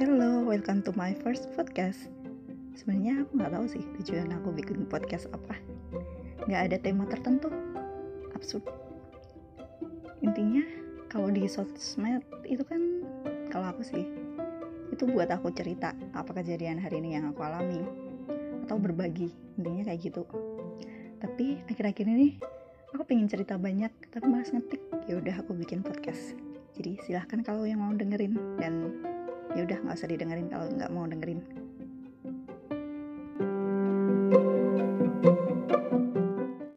welcome to my first podcast. Sebenarnya aku nggak tahu sih tujuan aku bikin podcast apa. Nggak ada tema tertentu. Absurd. Intinya kalau di sosmed itu kan kalau aku sih itu buat aku cerita apa kejadian hari ini yang aku alami atau berbagi intinya kayak gitu tapi akhir-akhir ini aku pengen cerita banyak tapi malas ngetik ya udah aku bikin podcast jadi silahkan kalau yang mau dengerin dan ya udah nggak usah didengerin kalau nggak mau dengerin